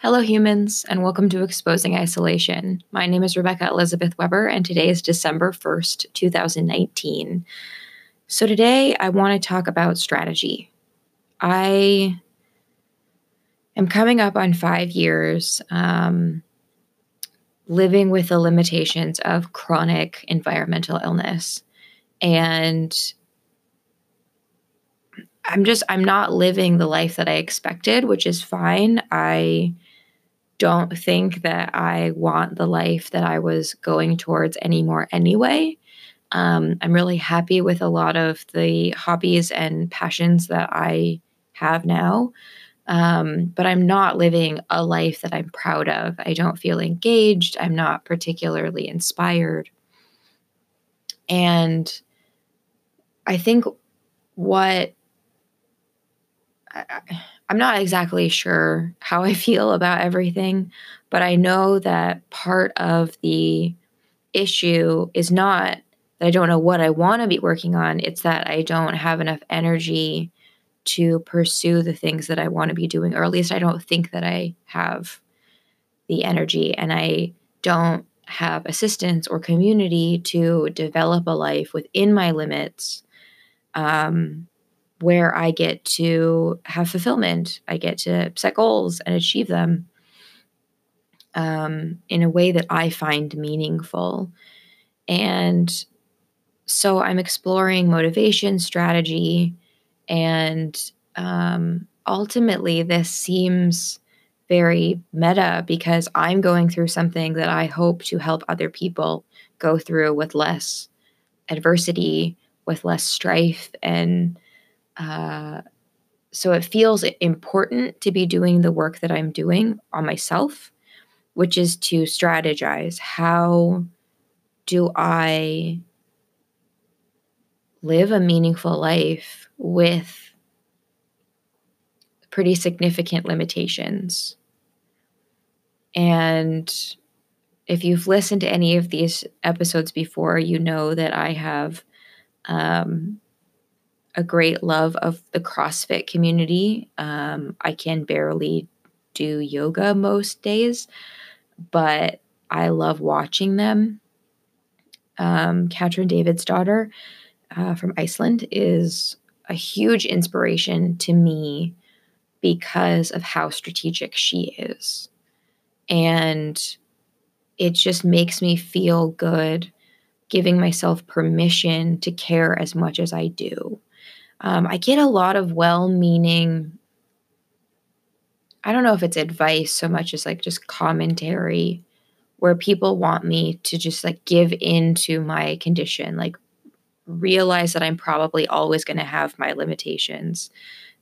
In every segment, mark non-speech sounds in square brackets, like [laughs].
Hello, humans, and welcome to Exposing Isolation. My name is Rebecca Elizabeth Weber, and today is December 1st, 2019. So, today I want to talk about strategy. I am coming up on five years um, living with the limitations of chronic environmental illness. And I'm just, I'm not living the life that I expected, which is fine. I don't think that I want the life that I was going towards anymore anyway. Um, I'm really happy with a lot of the hobbies and passions that I have now. Um, but I'm not living a life that I'm proud of. I don't feel engaged. I'm not particularly inspired. And I think what I, I'm not exactly sure how I [laughs] feel about everything, but I know that part of the issue is not that I don't know what I want to be working on, it's that I don't have enough energy to pursue the things that I want to be doing, or at least I don't think that I have the energy and I don't have assistance or community to develop a life within my limits um, where I get to have fulfillment. I get to set goals and achieve them um, in a way that I find meaningful. And so I'm exploring motivation, strategy, and um, ultimately, this seems very meta because I'm going through something that I hope to help other people go through with less adversity, with less strife, and uh, so it feels important to be doing the work that I'm doing on myself, which is to strategize how do I live a meaningful life with pretty significant limitations. And if you've listened to any of these episodes before, you know that I have um, a great love of the CrossFit community. Um, I can barely do yoga most days, but I love watching them. Um, Katrin Davidsdottir uh, from Iceland is a huge inspiration to me because of how strategic she is. And it just makes me feel good giving myself permission to care as much as I do. Um, I get a lot of well meaning, I don't know if it's advice so much as like just commentary where people want me to just like give in to my condition, like realize that I'm probably always going to have my limitations,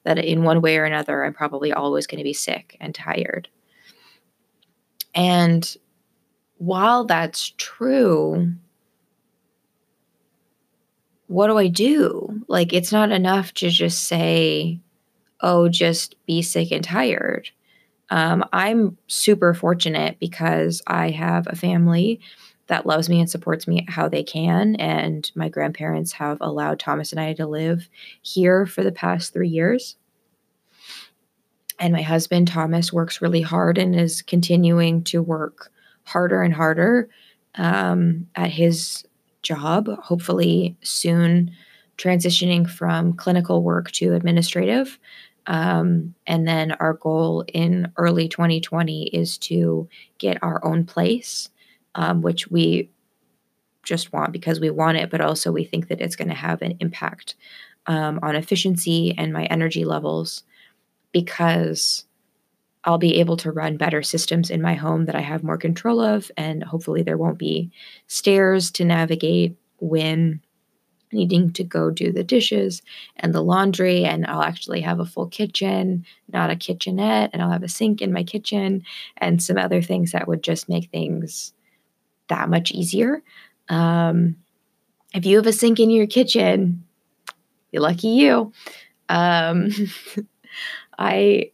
that in one way or another, I'm probably always going to be sick and tired. And while that's true, what do I do? Like, it's not enough to just say, oh, just be sick and tired. Um, I'm super fortunate because I have a family that loves me and supports me how they can. And my grandparents have allowed Thomas and I to live here for the past three years. And my husband, Thomas, works really hard and is continuing to work harder and harder um, at his job, hopefully soon transitioning from clinical work to administrative. Um, and then our goal in early 2020 is to get our own place, um, which we just want because we want it, but also we think that it's going to have an impact um, on efficiency and my energy levels because I'll be able to run better systems in my home that I have more control of. And hopefully, there won't be stairs to navigate when needing to go do the dishes and the laundry. And I'll actually have a full kitchen, not a kitchenette. And I'll have a sink in my kitchen and some other things that would just make things that much easier. Um, if you have a sink in your kitchen, you're lucky you. Um, [laughs] I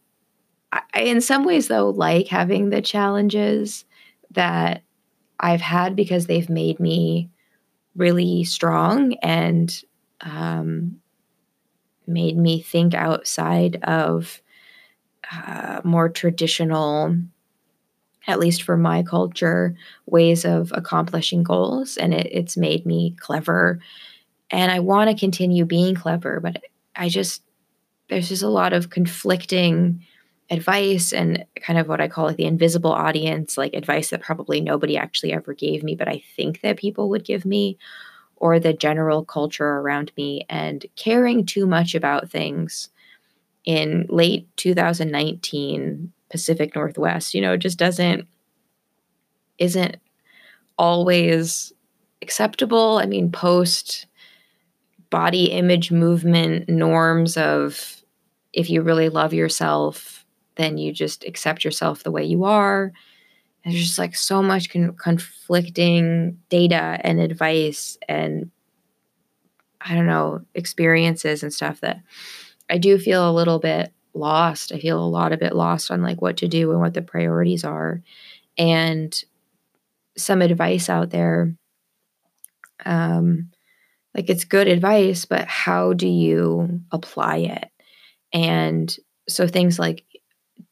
I, in some ways, though, like having the challenges that I've had because they've made me really strong and um, made me think outside of uh, more traditional at least for my culture, ways of accomplishing goals. And it, it's made me clever. And I want to continue being clever, but I just, there's just a lot of conflicting advice and kind of what I call like the invisible audience, like advice that probably nobody actually ever gave me, but I think that people would give me, or the general culture around me, and caring too much about things in late 2019 Pacific Northwest, you know, just doesn't, isn't always acceptable. I mean, post body image movement norms of if you really love yourself, then you just accept yourself the way you are. There's just like so much con- conflicting data and advice and I don't know, experiences and stuff that I do feel a little bit lost. I feel a lot of it lost on like what to do and what the priorities are. And some advice out there um like it's good advice, but how do you apply it? And so things like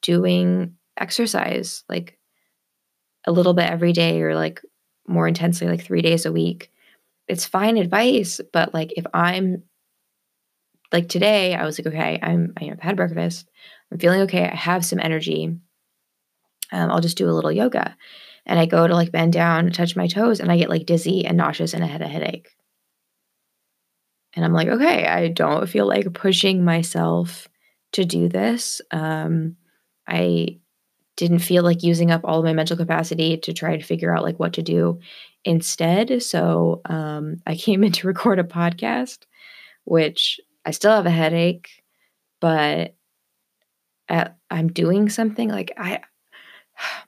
doing exercise like a little bit every day or like more intensely like 3 days a week. It's fine advice, but like if I'm like today, I was like, okay, I'm I have had breakfast. I'm feeling okay. I have some energy. Um, I'll just do a little yoga. And I go to like bend down, touch my toes, and I get like dizzy and nauseous and I had a headache. And I'm like, okay, I don't feel like pushing myself to do this. Um, I didn't feel like using up all of my mental capacity to try to figure out like what to do instead. So um, I [laughs] came in to record a podcast, which I still have a headache, but at, I'm doing something like I [sighs]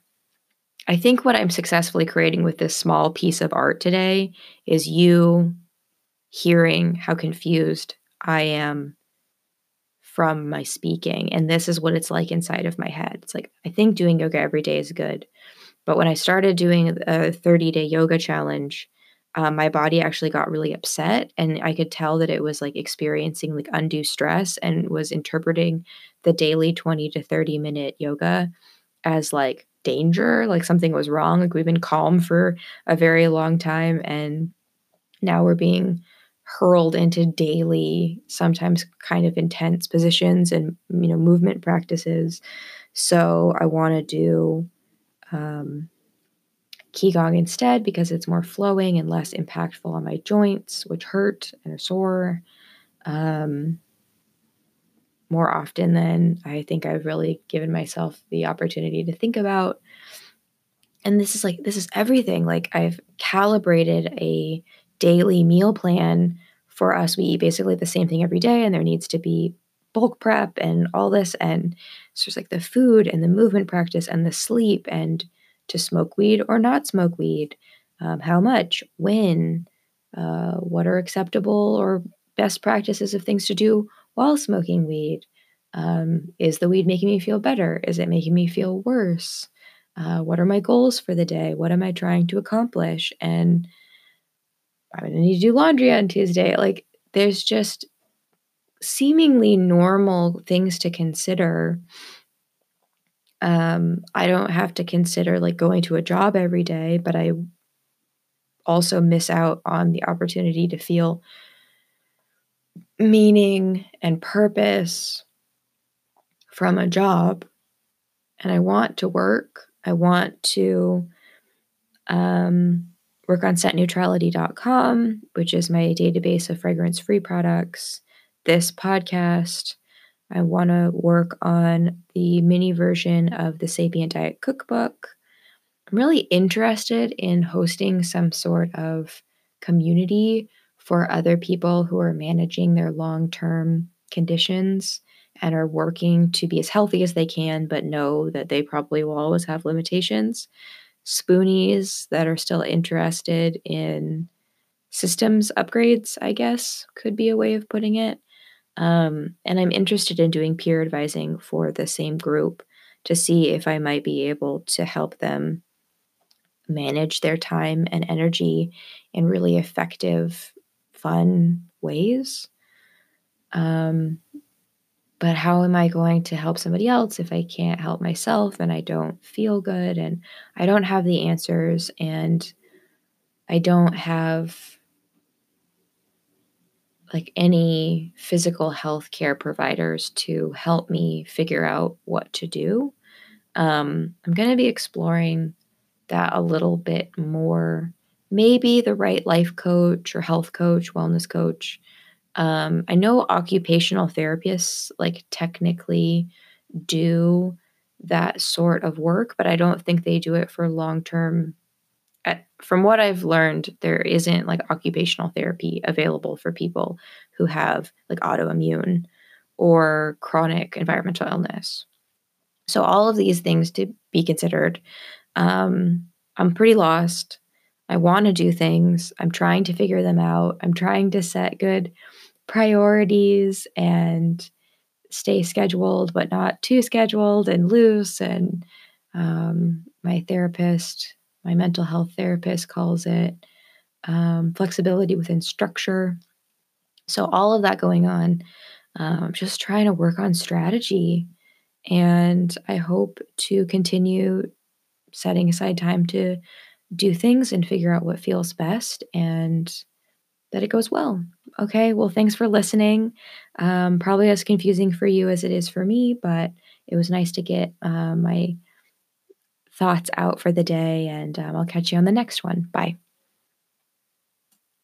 I think what I'm successfully creating with this small piece of art today is you hearing how confused I am from my speaking. And this is what it's like inside of my head. It's like, I think doing yoga every day is good. But when I started doing a 30 day yoga challenge, um, my body actually got really upset and i could tell that it was like experiencing like undue stress and was interpreting the daily 20 to 30 minute yoga as like danger like something was wrong like we've been calm for a very long time and now we're being hurled into daily sometimes kind of intense positions and you know movement practices so i want to do um, Qigong instead because it's more flowing and less impactful on my joints, which hurt and are sore. Um, more often than I think I've really given myself the opportunity to think about. And this is like, this is everything. Like, I've calibrated a daily meal plan for us. We eat basically the same thing every day, and there needs to be bulk prep and all this. And so it's like the food and the movement practice and the sleep and to smoke weed or not smoke weed, um, how much, when, uh, what are acceptable or best practices of things to do while smoking weed. Um, is the weed making me feel better? Is it making me feel worse? Uh, what are my goals for the day? What am I trying to accomplish? And I'm going to need to do laundry on Tuesday. Like, there's just seemingly normal things to consider um, I don't have to consider like going to a job every day, but I also miss out on the opportunity to feel meaning and purpose from a job. And I want to work. I want to um, work on scentneutrality.com, which is my database of fragrance free products, this podcast, I want to work on the mini version of the Sapient Diet Cookbook. I'm really interested in hosting some sort of community for other people who are managing their long term conditions and are working to be as healthy as they can, but know that they probably will always have limitations. Spoonies that are still interested in systems upgrades, I guess, could be a way of putting it. Um, and I'm interested in doing peer advising for the same group to see if I might be able to help them manage their time and energy in really effective, fun ways. Um, but how am I going to help somebody else if I can't help myself and I don't feel good and I don't have the answers and I don't have like any physical health care providers to help me figure out what to do. Um, I'm going to be exploring that a little bit more. Maybe the right life coach or health coach, wellness coach um, I know occupational therapists like technically do that sort of work, but I don't think they do it for long term. From what I've learned, there isn't like occupational therapy available for people who have like autoimmune or chronic environmental illness. So, all of these things to be considered. Um, I'm pretty lost. I want to do things. I'm trying to figure them out. I'm trying to set good priorities and stay scheduled, but not too scheduled and loose. And um, my therapist, my mental health therapist, calls it um, flexibility within structure. So, all of that going on, um, just trying to work on strategy. And I hope to continue setting aside time to do things and figure out what feels best and that it goes well. Okay, well, thanks for listening. Um, probably as confusing for you as it is for me, but it was nice to get uh, my thoughts out for the day, and um, I'll catch you on the next one. Bye.